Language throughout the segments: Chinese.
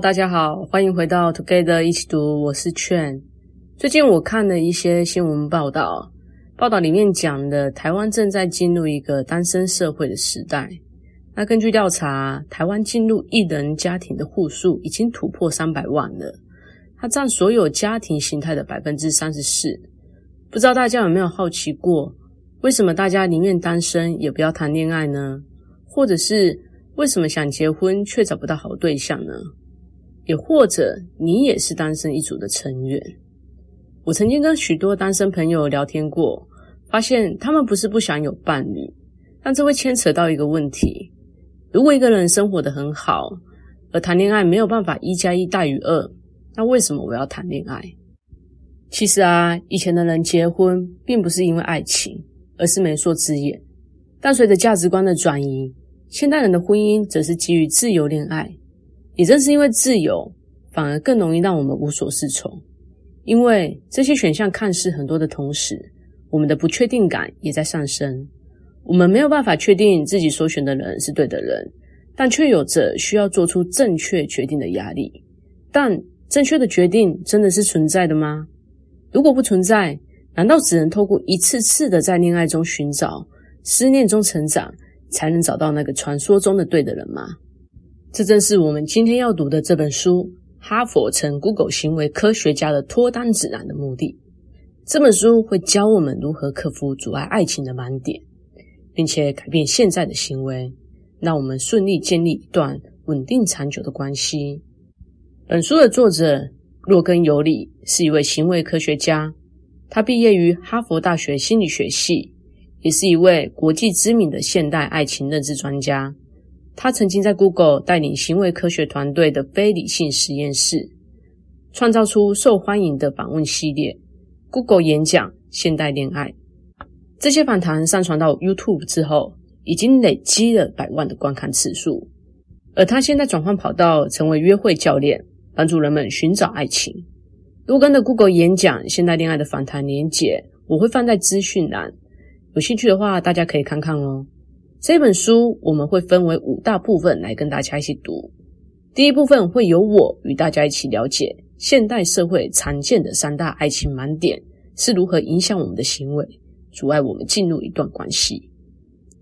大家好，欢迎回到 Together 一起读，我是圈。最近我看了一些新闻报道，报道里面讲的台湾正在进入一个单身社会的时代。那根据调查，台湾进入一人家庭的户数已经突破三百万了，它占所有家庭形态的百分之三十四。不知道大家有没有好奇过，为什么大家宁愿单身也不要谈恋爱呢？或者是为什么想结婚却找不到好对象呢？也或者你也是单身一族的成员？我曾经跟许多单身朋友聊天过，发现他们不是不想有伴侣，但这会牵扯到一个问题：如果一个人生活得很好，而谈恋爱没有办法一加一大于二，那为什么我要谈恋爱？其实啊，以前的人结婚并不是因为爱情，而是媒妁之言。但随着价值观的转移，现代人的婚姻则是基于自由恋爱，也正是因为自由，反而更容易让我们无所适从。因为这些选项看似很多的同时，我们的不确定感也在上升。我们没有办法确定自己所选的人是对的人，但却有着需要做出正确决定的压力。但正确的决定真的是存在的吗？如果不存在，难道只能透过一次次的在恋爱中寻找、思念中成长？才能找到那个传说中的对的人吗？这正是我们今天要读的这本书《哈佛成 Google 行为科学家的脱单指南》的目的。这本书会教我们如何克服阻碍爱情的盲点，并且改变现在的行为，让我们顺利建立一段稳定长久的关系。本书的作者洛根·尤里是一位行为科学家，他毕业于哈佛大学心理学系。也是一位国际知名的现代爱情认知专家。他曾经在 Google 带领行为科学团队的非理性实验室，创造出受欢迎的访问系列 “Google 演讲现代恋爱”。这些访谈上传到 YouTube 之后，已经累积了百万的观看次数。而他现在转换跑道，成为约会教练，帮助人们寻找爱情。洛根的 Google 演讲现代恋爱的访谈连结，我会放在资讯栏。有兴趣的话，大家可以看看哦。这本书我们会分为五大部分来跟大家一起读。第一部分会由我与大家一起了解现代社会常见的三大爱情盲点是如何影响我们的行为，阻碍我们进入一段关系。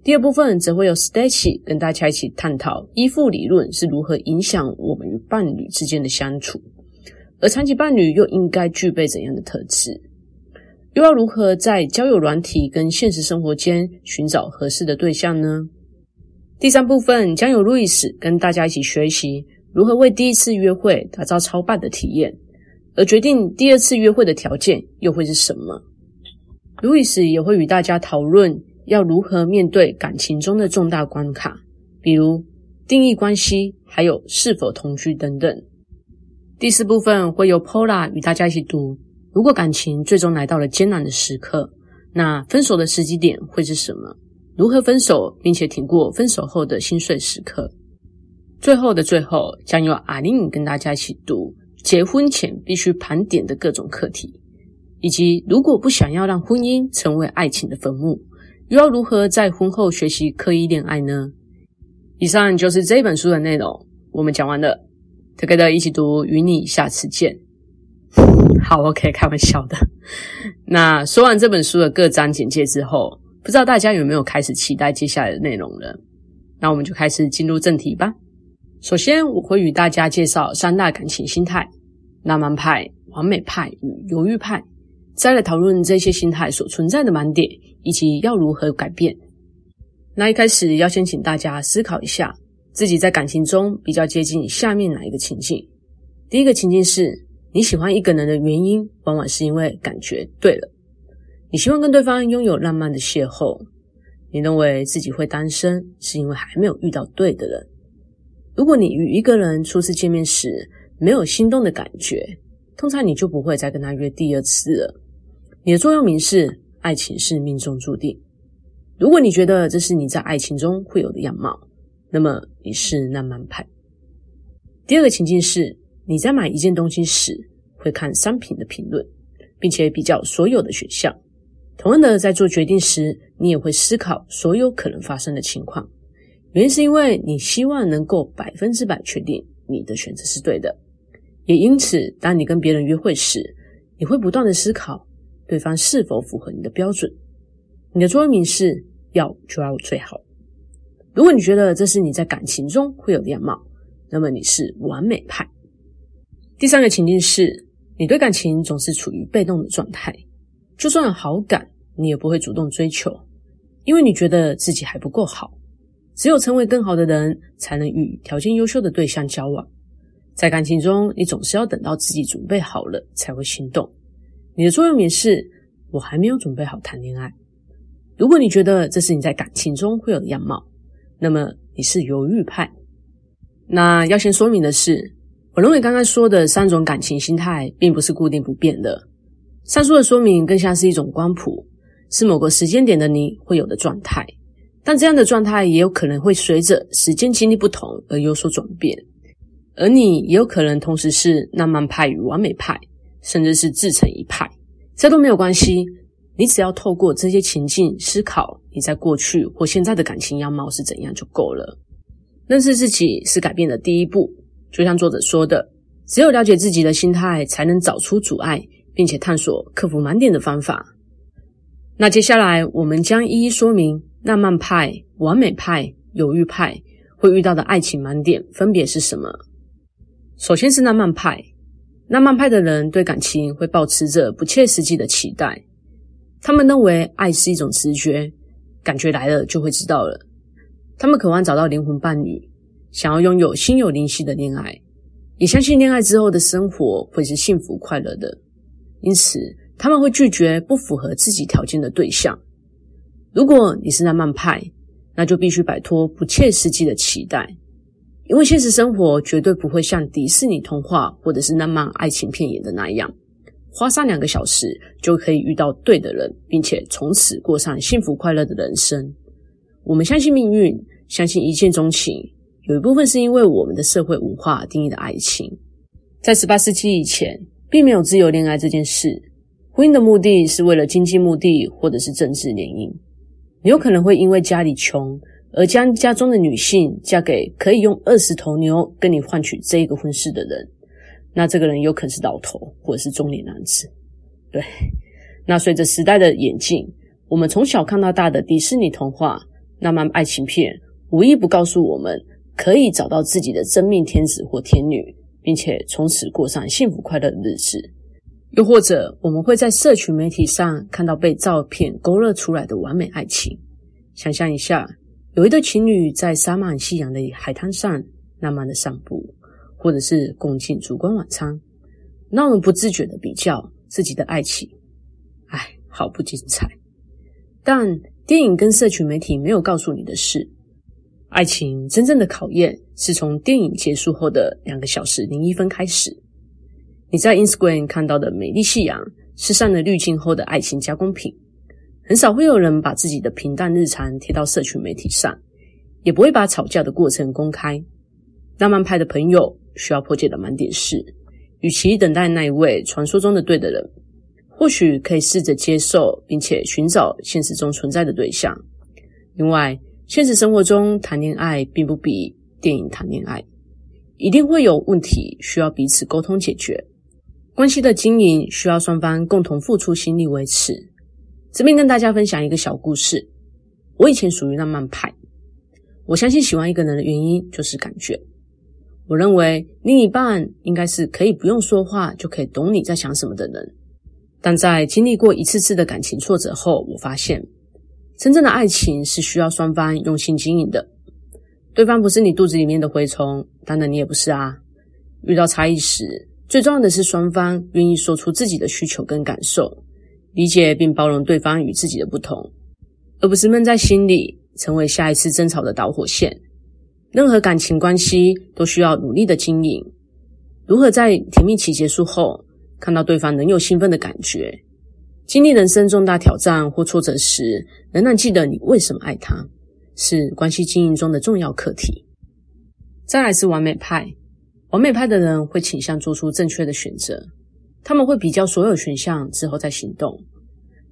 第二部分则会由 Stacy 跟大家一起探讨依附理论是如何影响我们与伴侣之间的相处，而长期伴侣又应该具备怎样的特质。又要如何在交友软体跟现实生活间寻找合适的对象呢？第三部分将由路易斯跟大家一起学习如何为第一次约会打造超棒的体验，而决定第二次约会的条件又会是什么？路易斯也会与大家讨论要如何面对感情中的重大关卡，比如定义关系，还有是否同居等等。第四部分会由 Pola 与大家一起读。如果感情最终来到了艰难的时刻，那分手的时机点会是什么？如何分手，并且挺过分手后的心碎时刻？最后的最后，将由阿玲跟大家一起读结婚前必须盘点的各种课题，以及如果不想要让婚姻成为爱情的坟墓，又要如何在婚后学习刻意恋爱呢？以上就是这本书的内容，我们讲完了，Together 一起读，与你下次见。好，OK，开玩笑的。那说完这本书的各章简介之后，不知道大家有没有开始期待接下来的内容了？那我们就开始进入正题吧。首先，我会与大家介绍三大感情心态：浪漫派、完美派与犹豫派。再来讨论这些心态所存在的盲点，以及要如何改变。那一开始要先请大家思考一下，自己在感情中比较接近下面哪一个情境？第一个情境是。你喜欢一个人的原因，往往是因为感觉对了。你希望跟对方拥有浪漫的邂逅。你认为自己会单身，是因为还没有遇到对的人。如果你与一个人初次见面时没有心动的感觉，通常你就不会再跟他约第二次了。你的座右铭是“爱情是命中注定”。如果你觉得这是你在爱情中会有的样貌，那么你是浪漫派。第二个情境是。你在买一件东西时，会看商品的评论，并且比较所有的选项。同样的，在做决定时，你也会思考所有可能发生的情况。原因是因为你希望能够百分之百确定你的选择是对的。也因此，当你跟别人约会时，你会不断的思考对方是否符合你的标准。你的座右铭是要就要最好。如果你觉得这是你在感情中会有的样貌，那么你是完美派。第三个情境是，你对感情总是处于被动的状态，就算有好感，你也不会主动追求，因为你觉得自己还不够好。只有成为更好的人，才能与条件优秀的对象交往。在感情中，你总是要等到自己准备好了才会行动。你的座右铭是“我还没有准备好谈恋爱”。如果你觉得这是你在感情中会有的样貌，那么你是犹豫派。那要先说明的是，我认为刚刚说的三种感情心态并不是固定不变的。上述的说明更像是一种光谱，是某个时间点的你会有的状态。但这样的状态也有可能会随着时间经历不同而有所转变，而你也有可能同时是浪漫派与完美派，甚至是自成一派，这都没有关系。你只要透过这些情境思考你在过去或现在的感情样貌是怎样就够了。认识自己是改变的第一步，就像作者说的，只有了解自己的心态，才能找出阻碍，并且探索克服盲点的方法。那接下来我们将一一说明。浪漫派、完美派、犹豫派会遇到的爱情盲点分别是什么？首先是浪漫派，浪漫派的人对感情会保持着不切实际的期待，他们认为爱是一种直觉，感觉来了就会知道了。他们渴望找到灵魂伴侣，想要拥有心有灵犀的恋爱，也相信恋爱之后的生活会是幸福快乐的，因此他们会拒绝不符合自己条件的对象。如果你是浪漫派，那就必须摆脱不切实际的期待，因为现实生活绝对不会像迪士尼童话或者是浪漫爱情片演的那样，花上两个小时就可以遇到对的人，并且从此过上幸福快乐的人生。我们相信命运，相信一见钟情，有一部分是因为我们的社会文化定义的爱情。在十八世纪以前，并没有自由恋爱这件事，婚姻的目的是为了经济目的或者是政治联姻。你有可能会因为家里穷而将家中的女性嫁给可以用二十头牛跟你换取这一个婚事的人，那这个人有可能是老头或者是中年男子。对，那随着时代的演进，我们从小看到大的迪士尼童话、浪漫爱情片，无一不告诉我们可以找到自己的真命天子或天女，并且从此过上幸福快乐的日子。又或者，我们会在社群媒体上看到被照片勾勒出来的完美爱情。想象一下，有一对情侣在洒满夕阳的海滩上浪漫的散步，或者是共进烛光晚餐，让人不自觉的比较自己的爱情。唉，好不精彩。但电影跟社群媒体没有告诉你的是，爱情真正的考验是从电影结束后的两个小时零一分开始。你在 Instagram 看到的美丽夕阳是上了滤镜后的爱情加工品，很少会有人把自己的平淡日常贴到社群媒体上，也不会把吵架的过程公开。浪漫派的朋友需要破解的盲点是，与其等待那一位传说中的对的人，或许可以试着接受并且寻找现实中存在的对象。另外，现实生活中谈恋爱并不比电影谈恋爱，一定会有问题需要彼此沟通解决。关系的经营需要双方共同付出心力维持。这边跟大家分享一个小故事。我以前属于浪漫派，我相信喜欢一个人的原因就是感觉。我认为另一半应该是可以不用说话就可以懂你在想什么的人。但在经历过一次次的感情挫折后，我发现真正的爱情是需要双方用心经营的。对方不是你肚子里面的蛔虫，当然你也不是啊。遇到差异时，最重要的是双方愿意说出自己的需求跟感受，理解并包容对方与自己的不同，而不是闷在心里，成为下一次争吵的导火线。任何感情关系都需要努力的经营。如何在甜蜜期结束后，看到对方仍有兴奋的感觉？经历人生重大挑战或挫折时，仍然记得你为什么爱他，是关系经营中的重要课题。再来是完美派。完美派的人会倾向做出正确的选择，他们会比较所有选项之后再行动，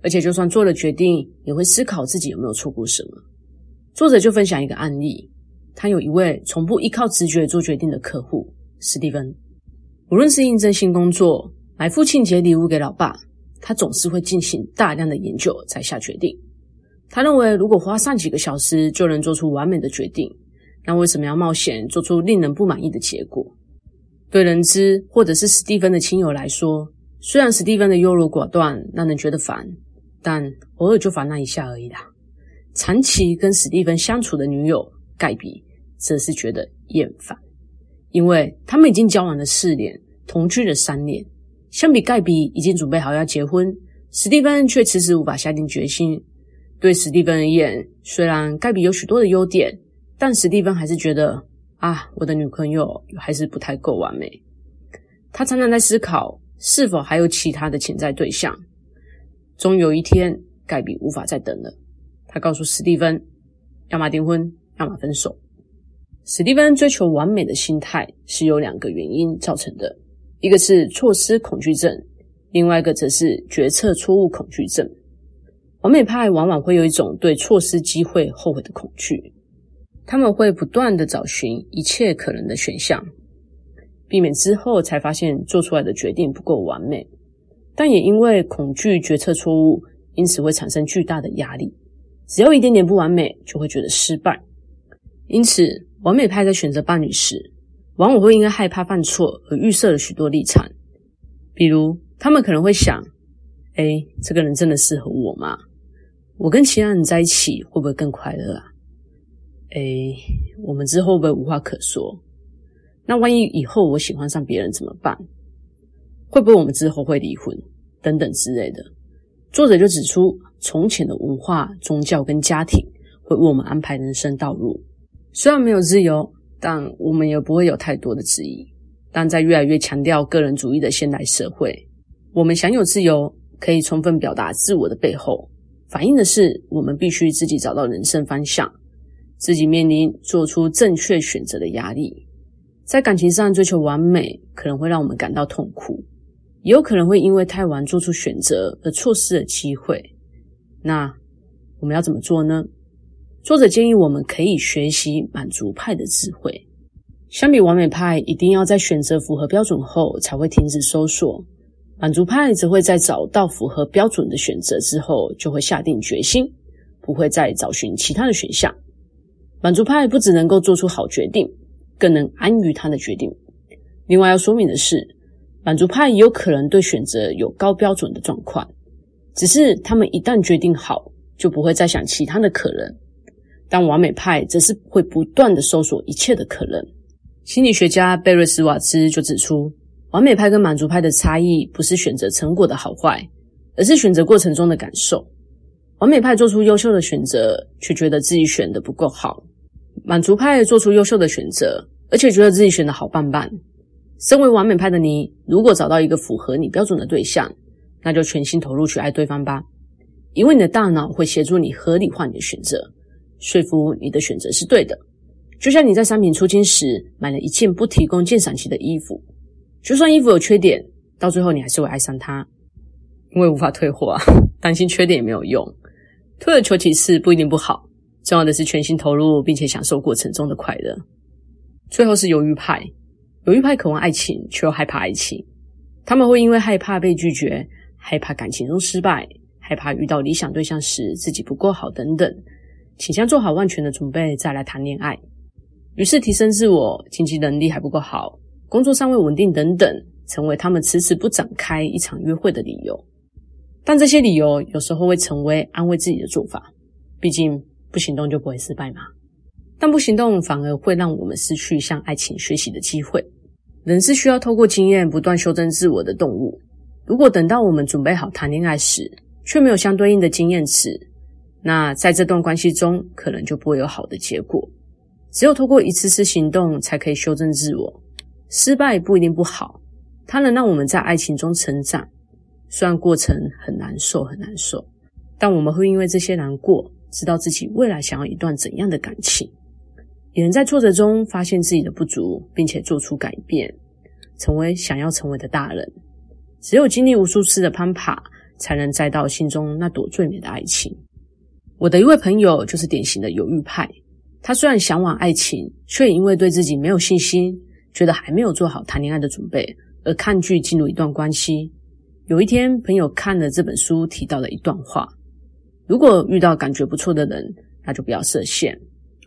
而且就算做了决定，也会思考自己有没有错过什么。作者就分享一个案例，他有一位从不依靠直觉做决定的客户，史蒂芬。无论是应征新工作、买父亲节礼物给老爸，他总是会进行大量的研究才下决定。他认为，如果花上几个小时就能做出完美的决定，那为什么要冒险做出令人不满意的结果？对人资或者是史蒂芬的亲友来说，虽然史蒂芬的优柔寡断让人觉得烦，但偶尔就烦那一下而已啦。长期跟史蒂芬相处的女友盖比则是觉得厌烦，因为他们已经交往了四年。同居了三年，相比盖比已经准备好要结婚，史蒂芬却迟迟无法下定决心。对史蒂芬而言，虽然盖比有许多的优点，但史蒂芬还是觉得啊，我的女朋友还是不太够完美。他常常在思考，是否还有其他的潜在对象。终有一天，盖比无法再等了，他告诉史蒂芬，要么订婚，要么分手。史蒂芬追求完美的心态是由两个原因造成的。一个是错失恐惧症，另外一个则是决策错误恐惧症。完美派往往会有一种对错失机会后悔的恐惧，他们会不断的找寻一切可能的选项，避免之后才发现做出来的决定不够完美。但也因为恐惧决策错误，因此会产生巨大的压力。只要一点点不完美，就会觉得失败。因此，完美派在选择伴侣时，往往会因为害怕犯错而预设了许多立场，比如他们可能会想：“诶，这个人真的适合我吗？我跟其他人在一起会不会更快乐啊？诶，我们之后会不会无话可说？那万一以后我喜欢上别人怎么办？会不会我们之后会离婚？等等之类的。”作者就指出，从前的文化、宗教跟家庭会为我们安排人生道路，虽然没有自由。但我们也不会有太多的质疑。但在越来越强调个人主义的现代社会，我们享有自由，可以充分表达自我的背后，反映的是我们必须自己找到人生方向，自己面临做出正确选择的压力。在感情上追求完美，可能会让我们感到痛苦，也有可能会因为太晚做出选择而错失了机会。那我们要怎么做呢？作者建议我们可以学习满足派的智慧。相比完美派，一定要在选择符合标准后才会停止搜索；满足派则会在找到符合标准的选择之后就会下定决心，不会再找寻其他的选项。满足派不只能够做出好决定，更能安于他的决定。另外要说明的是，满足派有可能对选择有高标准的状况，只是他们一旦决定好，就不会再想其他的可能。但完美派则是会不断地搜索一切的可能。心理学家贝瑞斯瓦兹就指出，完美派跟满足派的差异不是选择成果的好坏，而是选择过程中的感受。完美派做出优秀的选择，却觉得自己选的不够好；满足派做出优秀的选择，而且觉得自己选的好棒棒。身为完美派的你，如果找到一个符合你标准的对象，那就全心投入去爱对方吧，因为你的大脑会协助你合理化你的选择。说服你的选择是对的，就像你在商品出清时买了一件不提供鉴赏期的衣服，就算衣服有缺点，到最后你还是会爱上它，因为无法退货啊，担心缺点也没有用，退而求其次不一定不好，重要的是全心投入并且享受过程中的快乐。最后是犹豫派，犹豫派渴望爱情却又害怕爱情，他们会因为害怕被拒绝，害怕感情中失败，害怕遇到理想对象时自己不够好等等。倾向做好万全的准备再来谈恋爱，于是提升自我，经济能力还不够好，工作尚未稳定等等，成为他们迟迟不展开一场约会的理由。但这些理由有时候会成为安慰自己的做法，毕竟不行动就不会失败嘛。但不行动反而会让我们失去向爱情学习的机会。人是需要透过经验不断修正自我的动物。如果等到我们准备好谈恋爱时，却没有相对应的经验值。那在这段关系中，可能就不会有好的结果。只有透过一次次行动，才可以修正自我。失败不一定不好，它能让我们在爱情中成长。虽然过程很难受，很难受，但我们会因为这些难过，知道自己未来想要一段怎样的感情，也能在挫折中发现自己的不足，并且做出改变，成为想要成为的大人。只有经历无数次的攀爬，才能摘到心中那朵最美的爱情。我的一位朋友就是典型的犹豫派。他虽然向往爱情，却因为对自己没有信心，觉得还没有做好谈恋爱的准备，而抗拒进入一段关系。有一天，朋友看了这本书提到了一段话：如果遇到感觉不错的人，那就不要设限，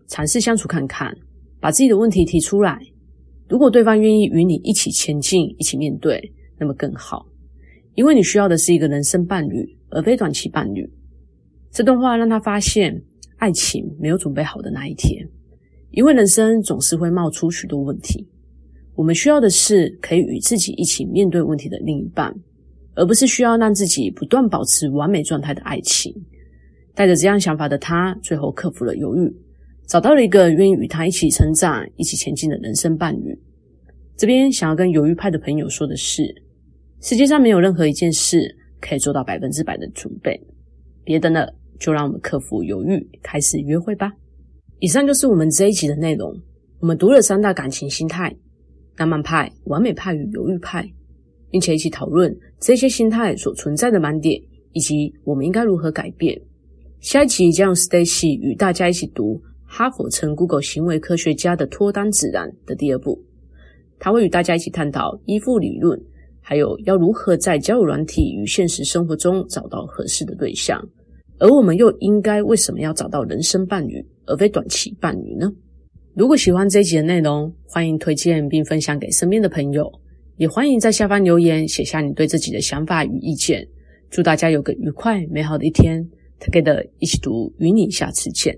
尝试相处看看，把自己的问题提出来。如果对方愿意与你一起前进，一起面对，那么更好，因为你需要的是一个人生伴侣，而非短期伴侣。这段话让他发现，爱情没有准备好的那一天，因为人生总是会冒出许多问题。我们需要的是可以与自己一起面对问题的另一半。而不是需要让自己不断保持完美状态的爱情。带着这样想法的他，最后克服了犹豫，找到了一个愿意与他一起成长、一起前进的人生伴侣。这边想要跟犹豫派的朋友说的是：世界上没有任何一件事可以做到百分之百的准备。别等了，就让我们克服犹豫，开始约会吧。以上就是我们这一集的内容。我们读了三大感情心态：浪漫派、完美派与犹豫派。并且一起讨论这些心态所存在的盲点，以及我们应该如何改变。下一集将由 Stacy 与大家一起读哈佛称 Google 行为科学家的脱单指南的第二部。他会与大家一起探讨依附理论，还有要如何在交友软体与现实生活中找到合适的对象。而我们又应该为什么要找到人生伴侣，而非短期伴侣呢？如果喜欢这一集的内容，欢迎推荐并分享给身边的朋友。也欢迎在下方留言，写下你对自己的想法与意见。祝大家有个愉快美好的一天。Together 一起读，与你下次见。